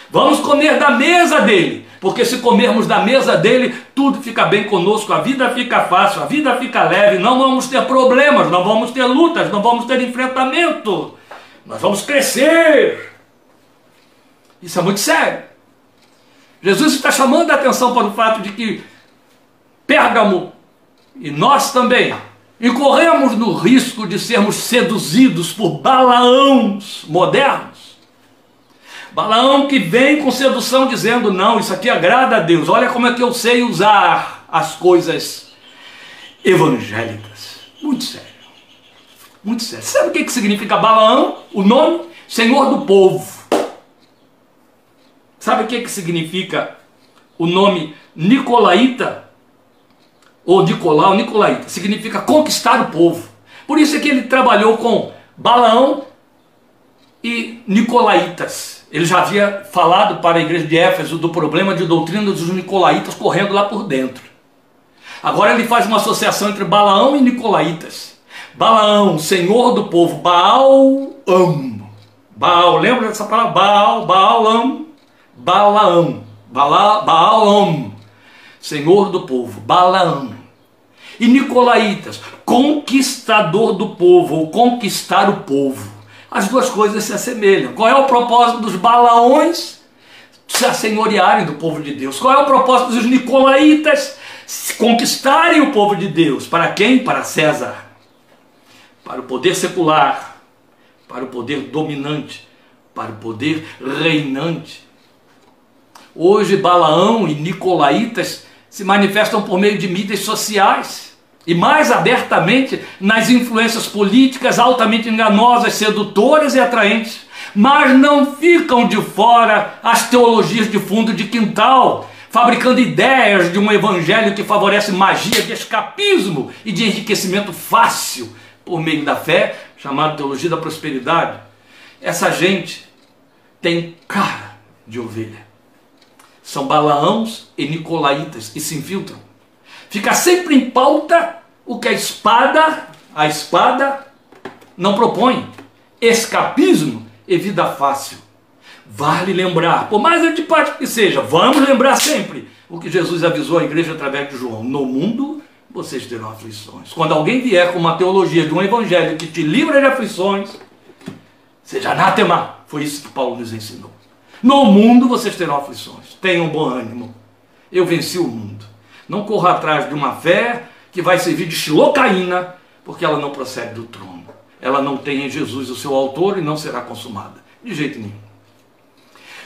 Vamos comer da mesa dele, porque se comermos da mesa dele, tudo fica bem conosco, a vida fica fácil, a vida fica leve, não vamos ter problemas, não vamos ter lutas, não vamos ter enfrentamento, nós vamos crescer. Isso é muito sério. Jesus está chamando a atenção para o fato de que Pérgamo e nós também incorremos no risco de sermos seduzidos por Balaãos modernos. Balaão que vem com sedução dizendo: Não, isso aqui agrada a Deus, olha como é que eu sei usar as coisas evangélicas. Muito sério. Muito sério. Sabe o que significa Balaão? O nome? Senhor do povo. Sabe o que, que significa o nome Nicolaíta? Ou Nicolau, Nicolaíta? Significa conquistar o povo. Por isso é que ele trabalhou com Balaão e Nicolaitas. Ele já havia falado para a igreja de Éfeso do problema de doutrina dos Nicolaitas correndo lá por dentro. Agora ele faz uma associação entre Balaão e Nicolaitas. Balaão, senhor do povo, Baal Am. Baal, lembra dessa palavra? Baal, Baalam. Balaão, Bala, Balaam, senhor do povo, Balaão. E Nicolaitas, conquistador do povo, ou conquistar o povo. As duas coisas se assemelham. Qual é o propósito dos Balaões? Se assenhorearem do povo de Deus. Qual é o propósito dos Nicolaitas? Conquistarem o povo de Deus. Para quem? Para César. Para o poder secular. Para o poder dominante. Para o poder reinante. Hoje, Balaão e Nicolaitas se manifestam por meio de mídias sociais e mais abertamente nas influências políticas altamente enganosas, sedutoras e atraentes, mas não ficam de fora as teologias de fundo de quintal, fabricando ideias de um evangelho que favorece magia de escapismo e de enriquecimento fácil por meio da fé, chamada teologia da prosperidade. Essa gente tem cara de ovelha são Balaãos e Nicolaitas e se infiltram. Fica sempre em pauta o que a espada, a espada não propõe. Escapismo e vida fácil. Vale lembrar, por mais antipático que seja, vamos lembrar sempre o que Jesus avisou à igreja através de João. No mundo vocês terão aflições. Quando alguém vier com uma teologia de um evangelho que te livra de aflições, seja anátema. Foi isso que Paulo nos ensinou. No mundo vocês terão aflições. Tenham bom ânimo. Eu venci o mundo. Não corra atrás de uma fé que vai servir de xilocaína, porque ela não procede do trono. Ela não tem em Jesus o seu autor e não será consumada. De jeito nenhum.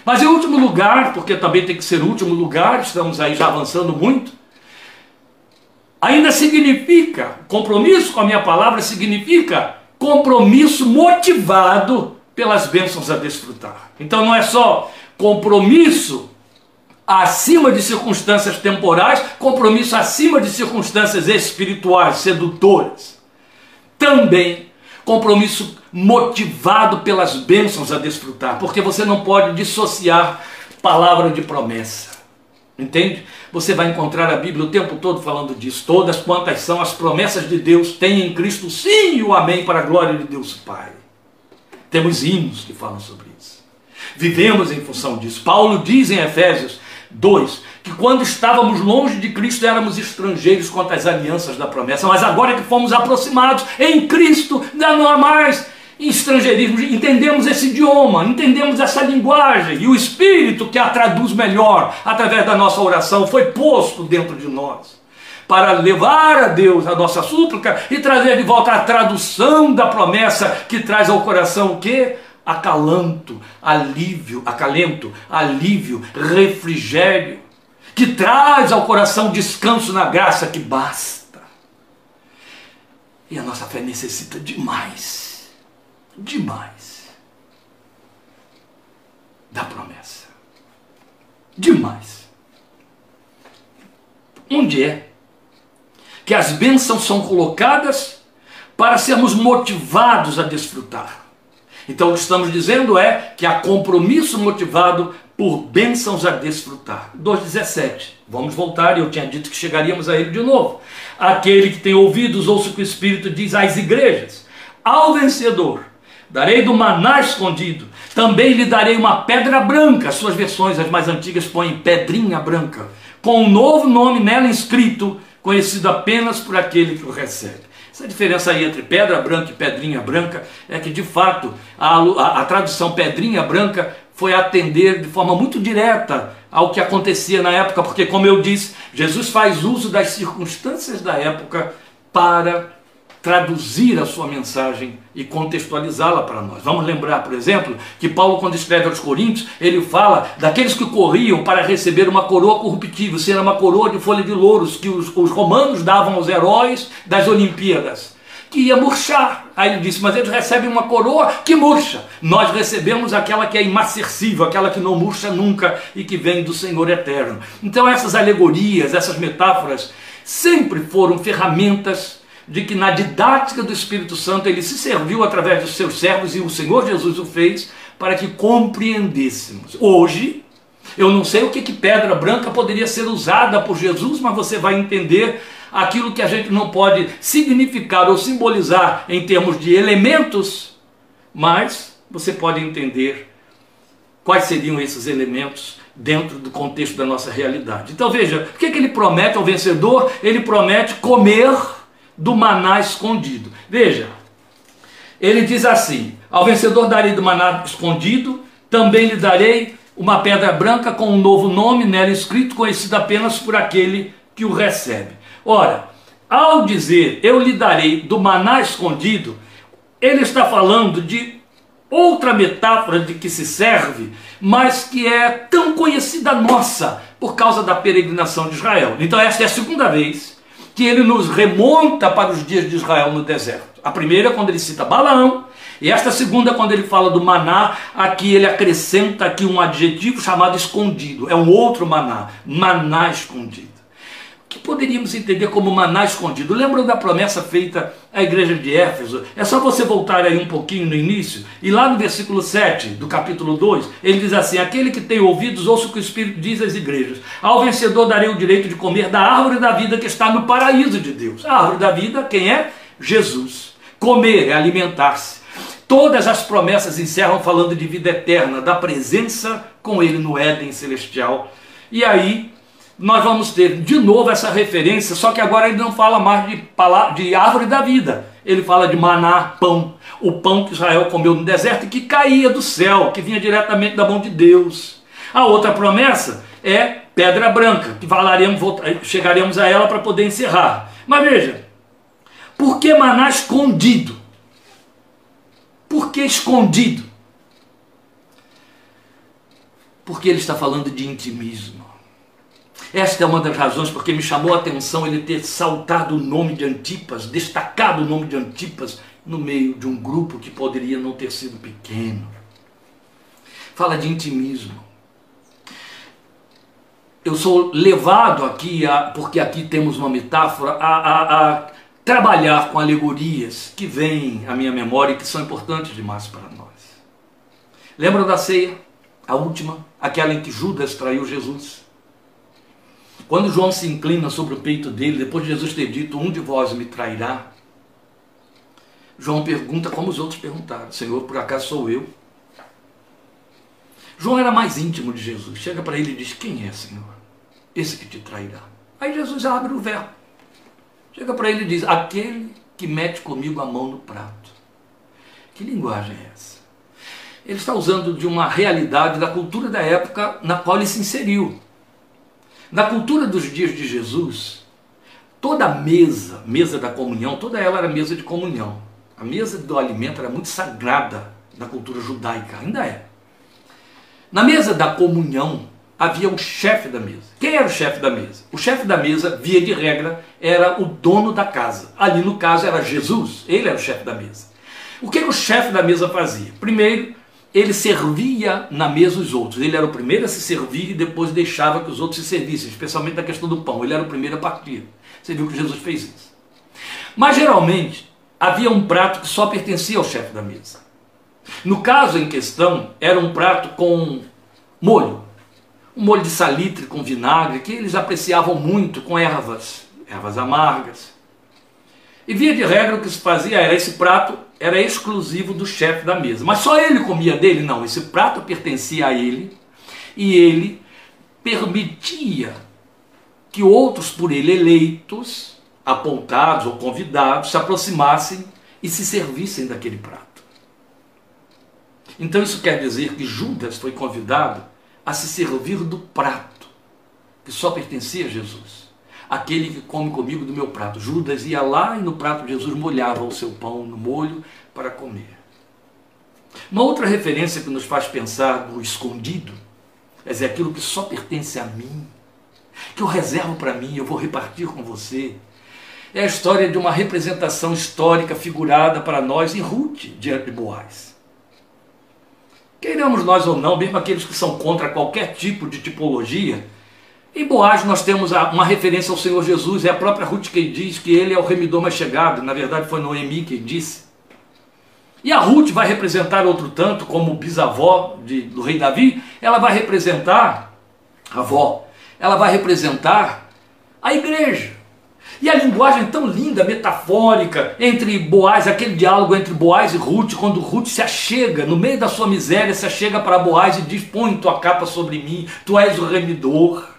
Mas em último lugar, porque também tem que ser último lugar, estamos aí já avançando muito, ainda significa, compromisso com a minha palavra significa compromisso motivado pelas bênçãos a desfrutar. Então não é só compromisso acima de circunstâncias temporais, compromisso acima de circunstâncias espirituais sedutoras. Também compromisso motivado pelas bênçãos a desfrutar, porque você não pode dissociar palavra de promessa. Entende? Você vai encontrar a Bíblia o tempo todo falando disso. Todas quantas são as promessas de Deus, tem em Cristo sim e o amém para a glória de Deus Pai. Temos hinos que falam sobre isso. vivemos em função disso. Paulo diz em Efésios 2 que quando estávamos longe de Cristo éramos estrangeiros quanto às alianças da promessa, mas agora que fomos aproximados em Cristo, não há mais estrangeirismo, entendemos esse idioma, entendemos essa linguagem, e o Espírito que a traduz melhor através da nossa oração foi posto dentro de nós. Para levar a Deus a nossa súplica e trazer de volta a tradução da promessa que traz ao coração o que? Acalanto, alívio, acalento, alívio, refrigério, que traz ao coração descanso na graça que basta. E a nossa fé necessita demais demais da promessa. Demais. Onde é que as bênçãos são colocadas para sermos motivados a desfrutar? Então, o que estamos dizendo é que há compromisso motivado por bênçãos a desfrutar. 2,17. Vamos voltar, eu tinha dito que chegaríamos a ele de novo. Aquele que tem ouvidos, ouça o que o Espírito diz às igrejas. Ao vencedor, darei do maná escondido, também lhe darei uma pedra branca, suas versões, as mais antigas, põem pedrinha branca, com um novo nome nela inscrito, conhecido apenas por aquele que o recebe. Essa diferença aí entre pedra branca e pedrinha branca é que, de fato, a, a, a tradução pedrinha branca foi atender de forma muito direta ao que acontecia na época, porque, como eu disse, Jesus faz uso das circunstâncias da época para traduzir a sua mensagem e contextualizá-la para nós. Vamos lembrar, por exemplo, que Paulo, quando escreve aos Coríntios, ele fala daqueles que corriam para receber uma coroa corruptível, ser uma coroa de folha de louros que os, os romanos davam aos heróis das Olimpíadas que ia murchar. Aí ele disse, mas eles recebem uma coroa que murcha. Nós recebemos aquela que é imacercível, aquela que não murcha nunca e que vem do Senhor eterno. Então essas alegorias, essas metáforas, sempre foram ferramentas de que na didática do Espírito Santo ele se serviu através dos seus servos e o Senhor Jesus o fez para que compreendêssemos. Hoje, eu não sei o que, que pedra branca poderia ser usada por Jesus, mas você vai entender aquilo que a gente não pode significar ou simbolizar em termos de elementos, mas você pode entender quais seriam esses elementos dentro do contexto da nossa realidade. Então veja, o que, que ele promete ao vencedor? Ele promete comer do maná escondido. Veja, ele diz assim: Ao vencedor darei do maná escondido, também lhe darei uma pedra branca com um novo nome nela escrito, conhecido apenas por aquele que o recebe. Ora, ao dizer eu lhe darei do maná escondido, ele está falando de outra metáfora de que se serve, mas que é tão conhecida nossa por causa da peregrinação de Israel. Então, esta é a segunda vez que ele nos remonta para os dias de Israel no deserto. A primeira é quando ele cita Balaão, e esta segunda, quando ele fala do maná, aqui ele acrescenta aqui um adjetivo chamado escondido. É um outro maná, maná escondido que poderíamos entender como maná escondido. Lembram da promessa feita à igreja de Éfeso? É só você voltar aí um pouquinho no início, e lá no versículo 7 do capítulo 2, ele diz assim: Aquele que tem ouvidos, ouça o que o Espírito diz às igrejas. Ao vencedor darei o direito de comer da árvore da vida que está no paraíso de Deus. A árvore da vida, quem é? Jesus. Comer é alimentar-se. Todas as promessas encerram falando de vida eterna, da presença com Ele no Éden celestial. E aí, nós vamos ter de novo essa referência, só que agora ele não fala mais de, de árvore da vida, ele fala de maná, pão, o pão que Israel comeu no deserto e que caía do céu, que vinha diretamente da mão de Deus. A outra promessa é pedra branca, que falaremos, chegaremos a ela para poder encerrar. Mas veja, por que maná escondido? Por que escondido? Porque ele está falando de intimismo. Esta é uma das razões porque me chamou a atenção ele ter saltado o nome de Antipas, destacado o nome de Antipas no meio de um grupo que poderia não ter sido pequeno. Fala de intimismo. Eu sou levado aqui, a, porque aqui temos uma metáfora, a, a, a trabalhar com alegorias que vêm à minha memória e que são importantes demais para nós. Lembra da ceia? A última, aquela em que Judas traiu Jesus. Quando João se inclina sobre o peito dele, depois de Jesus ter dito: Um de vós me trairá. João pergunta como os outros perguntaram: Senhor, por acaso sou eu? João era mais íntimo de Jesus. Chega para ele e diz: Quem é, Senhor? Esse que te trairá. Aí Jesus abre o véu. Chega para ele e diz: Aquele que mete comigo a mão no prato. Que linguagem é essa? Ele está usando de uma realidade da cultura da época na qual ele se inseriu. Na cultura dos dias de Jesus, toda mesa, mesa da comunhão, toda ela era mesa de comunhão. A mesa do alimento era muito sagrada na cultura judaica, ainda é. Na mesa da comunhão havia o chefe da mesa. Quem era o chefe da mesa? O chefe da mesa, via de regra, era o dono da casa. Ali no caso era Jesus, ele era o chefe da mesa. O que o chefe da mesa fazia? Primeiro, ele servia na mesa os outros. Ele era o primeiro a se servir e depois deixava que os outros se servissem, especialmente na questão do pão. Ele era o primeiro a partir. Você viu que Jesus fez isso. Mas geralmente havia um prato que só pertencia ao chefe da mesa. No caso em questão, era um prato com molho. Um molho de salitre com vinagre, que eles apreciavam muito com ervas, ervas amargas. E via de regra o que se fazia era esse prato era exclusivo do chefe da mesa. Mas só ele comia dele? Não, esse prato pertencia a ele e ele permitia que outros por ele eleitos, apontados ou convidados, se aproximassem e se servissem daquele prato. Então isso quer dizer que Judas foi convidado a se servir do prato que só pertencia a Jesus aquele que come comigo do meu prato. Judas ia lá e no prato de Jesus molhava o seu pão no molho para comer. Uma outra referência que nos faz pensar no escondido é aquilo que só pertence a mim, que eu reservo para mim, eu vou repartir com você. É a história de uma representação histórica figurada para nós em Ruth, diante de Boaz. Queiramos nós ou não, mesmo aqueles que são contra qualquer tipo de tipologia, em Boaz nós temos uma referência ao Senhor Jesus, é a própria Ruth que diz que ele é o remidor mais chegado, na verdade foi Noemi que disse. E a Ruth vai representar outro tanto, como bisavó de, do rei Davi, ela vai representar, avó, ela vai representar a igreja. E a linguagem tão linda, metafórica, entre Boaz, aquele diálogo entre Boaz e Ruth, quando Ruth se achega, no meio da sua miséria, se achega para Boaz e diz: Põe tua capa sobre mim, tu és o remidor.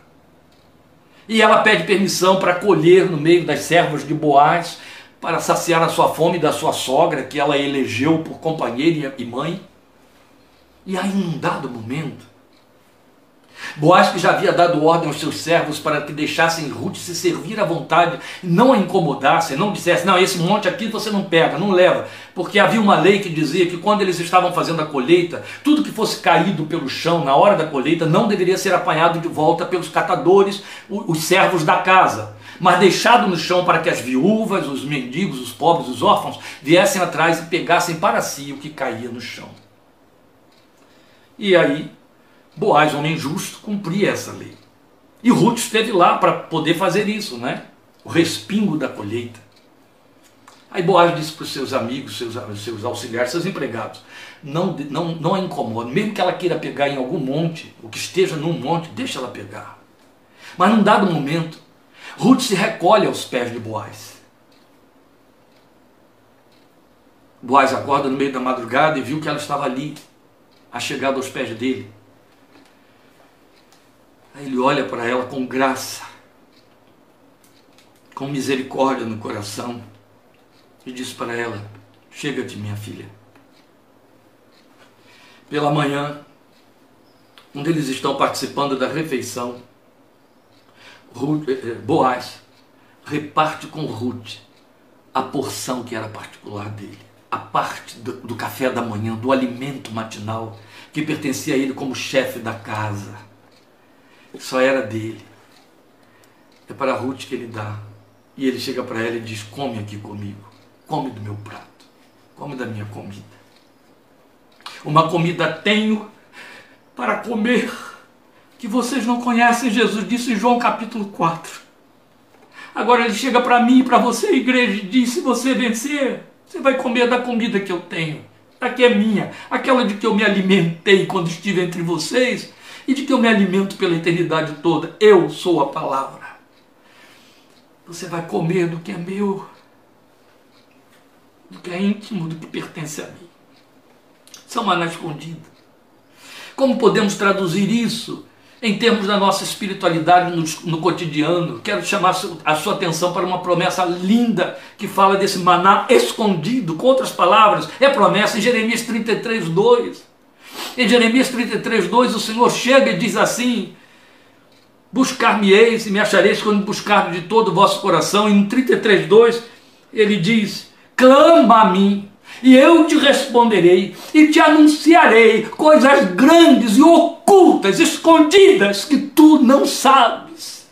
E ela pede permissão para colher no meio das servas de Boaz, para saciar a sua fome da sua sogra, que ela elegeu por companheira e mãe. E aí, num dado momento, Boaz que já havia dado ordem aos seus servos para que deixassem Ruth se servir à vontade, não a incomodassem, não dissessem, não, esse monte aqui você não pega, não leva, porque havia uma lei que dizia que quando eles estavam fazendo a colheita, tudo que fosse caído pelo chão na hora da colheita não deveria ser apanhado de volta pelos catadores, os servos da casa, mas deixado no chão para que as viúvas, os mendigos, os pobres, os órfãos viessem atrás e pegassem para si o que caía no chão. E aí Boaz, homem justo, cumpria essa lei. E Ruth esteve lá para poder fazer isso, né? O respingo da colheita. Aí Boaz disse para os seus amigos, seus, seus auxiliares, seus empregados: não, não, não a incomoda, mesmo que ela queira pegar em algum monte, o que esteja num monte, deixa ela pegar. Mas num dado momento, Ruth se recolhe aos pés de Boaz. Boaz acorda no meio da madrugada e viu que ela estava ali, achegada aos pés dele. Aí ele olha para ela com graça, com misericórdia no coração e diz para ela: Chega-te, minha filha. Pela manhã, onde eles estão participando da refeição, eh, eh, Boaz reparte com Ruth a porção que era particular dele, a parte do, do café da manhã, do alimento matinal que pertencia a ele como chefe da casa só era dele. É para Ruth que ele dá. E ele chega para ela e diz: Come aqui comigo, come do meu prato, come da minha comida. Uma comida tenho para comer que vocês não conhecem. Jesus disse em João capítulo 4. Agora ele chega para mim e para você, igreja, e diz: se você vencer, você vai comer da comida que eu tenho. Aqui é minha, aquela de que eu me alimentei quando estive entre vocês e de que eu me alimento pela eternidade toda. Eu sou a palavra. Você vai comer do que é meu, do que é íntimo, do que pertence a mim. São maná escondida. Como podemos traduzir isso em termos da nossa espiritualidade no, no, cotidiano? Quero chamar a sua atenção para uma promessa linda que fala desse maná escondido. Com outras palavras, é promessa em Jeremias 33, 2. Em Jeremias 33, 2, o Senhor chega e diz assim: Buscar-me-eis e me achareis quando buscar de todo o vosso coração. E em 33, 2, ele diz: Clama a mim, e eu te responderei, e te anunciarei coisas grandes e ocultas, escondidas, que tu não sabes.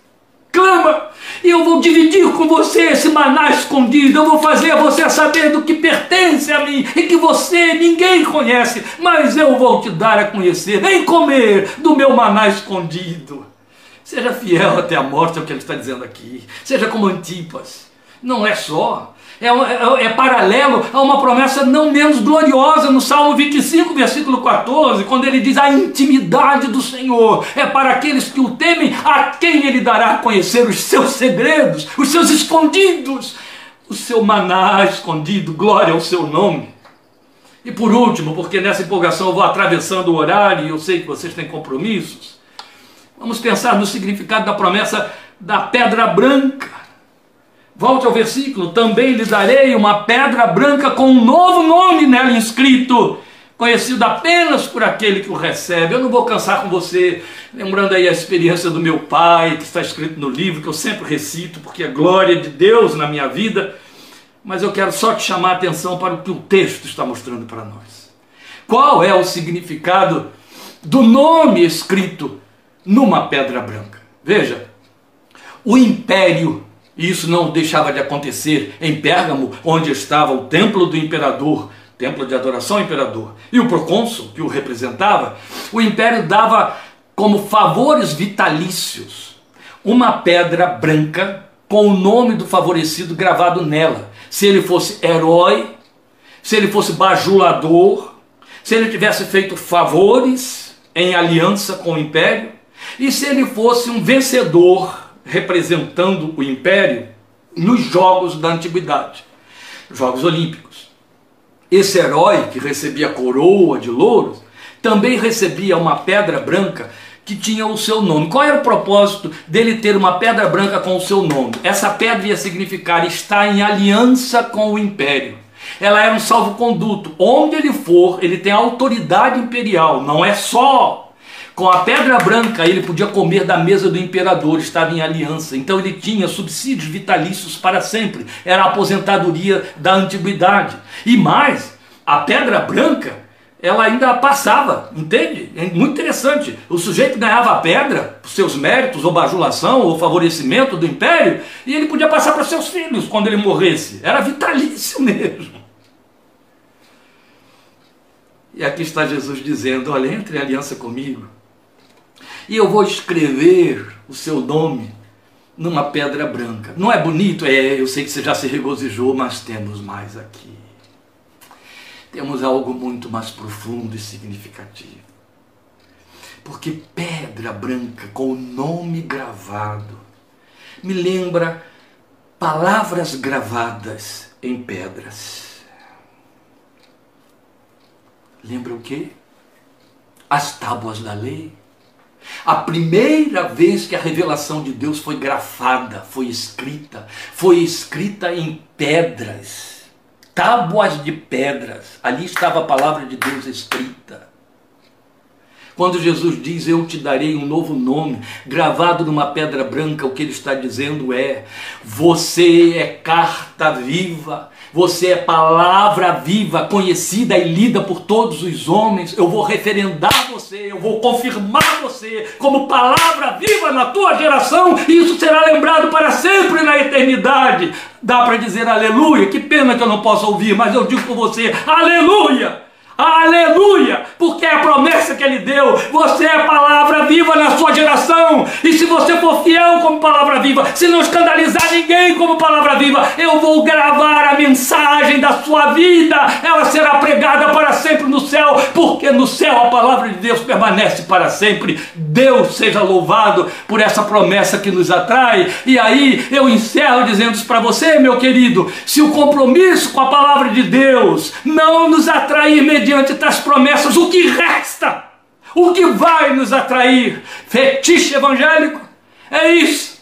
Clama, e eu vou dividir com você esse maná escondido, eu vou fazer você saber do que pertence a mim e que você ninguém conhece, mas eu vou te dar a conhecer. Vem comer do meu maná escondido. Seja fiel até a morte, é o que ele está dizendo aqui. Seja como Antipas. Não é só. É, é, é, paralelo a uma promessa não menos gloriosa no Salmo 25, versículo 14, quando ele diz: A intimidade do Senhor é para aqueles que o temem, a quem ele dará a conhecer os seus segredos, os seus escondidos, o seu maná escondido, glória ao seu nome. E por último, porque nessa empolgação eu vou atravessando o horário e eu sei que vocês têm compromissos, vamos pensar no significado da promessa da pedra branca. Volte ao versículo: também lhe darei uma pedra branca com um novo nome nela inscrito, conhecido apenas por aquele que o recebe. Eu não vou cansar com você, lembrando aí a experiência do meu pai, que está escrito no livro, que eu sempre recito, porque é glória de Deus na minha vida. Mas eu quero só te chamar a atenção para o que o texto está mostrando para nós. Qual é o significado do nome escrito numa pedra branca? Veja, o império e isso não deixava de acontecer em Pérgamo, onde estava o templo do imperador, templo de adoração ao imperador, e o procônsul que o representava. O império dava como favores vitalícios uma pedra branca com o nome do favorecido gravado nela. Se ele fosse herói, se ele fosse bajulador, se ele tivesse feito favores em aliança com o império, e se ele fosse um vencedor representando o império nos Jogos da Antiguidade, Jogos Olímpicos. Esse herói que recebia coroa de louros também recebia uma pedra branca que tinha o seu nome. Qual era o propósito dele ter uma pedra branca com o seu nome? Essa pedra ia significar estar em aliança com o império. Ela era um salvo-conduto. Onde ele for, ele tem autoridade imperial. Não é só com a pedra branca ele podia comer da mesa do imperador, estava em aliança. Então ele tinha subsídios vitalícios para sempre. Era a aposentadoria da antiguidade. E mais, a pedra branca, ela ainda passava, entende? É muito interessante. O sujeito ganhava a pedra por seus méritos, ou bajulação, ou favorecimento do império, e ele podia passar para seus filhos quando ele morresse. Era vitalício mesmo. E aqui está Jesus dizendo: olha, entre em aliança comigo e eu vou escrever o seu nome numa pedra branca. Não é bonito? É, eu sei que você já se regozijou, mas temos mais aqui. Temos algo muito mais profundo e significativo. Porque pedra branca com o nome gravado me lembra palavras gravadas em pedras. Lembra o quê? As tábuas da lei a primeira vez que a revelação de Deus foi grafada, foi escrita, foi escrita em pedras, tábuas de pedras. Ali estava a palavra de Deus escrita. Quando Jesus diz: Eu te darei um novo nome, gravado numa pedra branca, o que ele está dizendo é: Você é carta viva você é palavra viva, conhecida e lida por todos os homens. Eu vou referendar você, eu vou confirmar você como palavra viva na tua geração, e isso será lembrado para sempre na eternidade. Dá para dizer aleluia? Que pena que eu não posso ouvir, mas eu digo por você: aleluia! Aleluia! Porque é a promessa que ele deu. Você é palavra viva na sua geração. E se você for fiel como palavra viva, se não escandalizar ninguém como palavra viva, eu vou gravar a mensagem da sua vida. Ela será pregada para sempre no céu, porque no céu a palavra de Deus permanece para sempre. Deus seja louvado por essa promessa que nos atrai. E aí eu encerro dizendo isso para você, meu querido: se o compromisso com a palavra de Deus não nos atrai imediatamente mediante tais promessas, o que resta? O que vai nos atrair? Fetiche evangélico? É isso.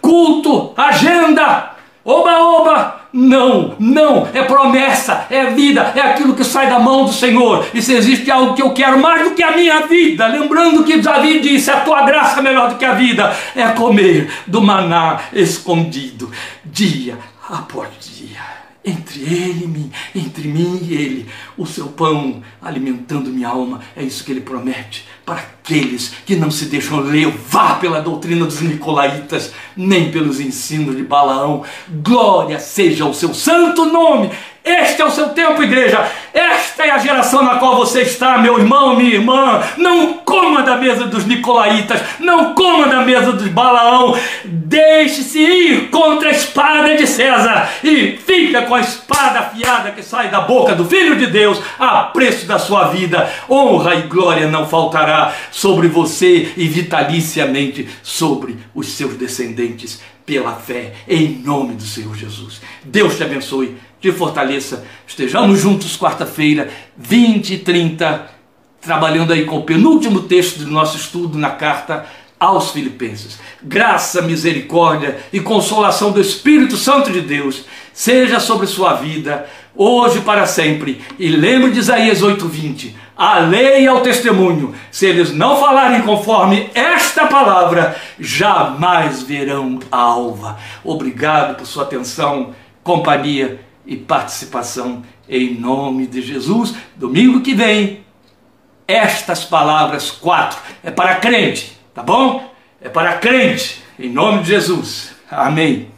Culto, agenda, oba-oba. Não, não, é promessa, é vida, é aquilo que sai da mão do Senhor. E se existe algo que eu quero mais do que a minha vida, lembrando que Davi disse: a tua graça é melhor do que a vida, é comer do maná escondido, dia após dia entre ele e mim, entre mim e ele, o seu pão alimentando minha alma. É isso que ele promete para aqueles que não se deixam levar pela doutrina dos nicolaítas, nem pelos ensinos de Balaão. Glória seja o seu santo nome. Este é o seu tempo, igreja. Esta é a geração na qual você está, meu irmão, minha irmã. Não coma da mesa dos nicolaítas, não coma da mesa dos Balaão. Deixe-se ir contra a espada de César e fica com a espada afiada que sai da boca do Filho de Deus a preço da sua vida. Honra e glória não faltará sobre você e vitaliciamente sobre os seus descendentes pela fé, em nome do Senhor Jesus. Deus te abençoe, fortaleça. Estejamos juntos quarta-feira, 20 e 30, trabalhando aí com o penúltimo texto do nosso estudo na carta aos Filipenses. Graça, misericórdia e consolação do Espírito Santo de Deus seja sobre sua vida, hoje para sempre. E lembre de Isaías 8:20. A lei é o testemunho. Se eles não falarem conforme esta palavra, jamais verão a alva. Obrigado por sua atenção, companhia e participação em nome de Jesus. Domingo que vem, estas palavras quatro é para crente, tá bom? É para crente, em nome de Jesus. Amém.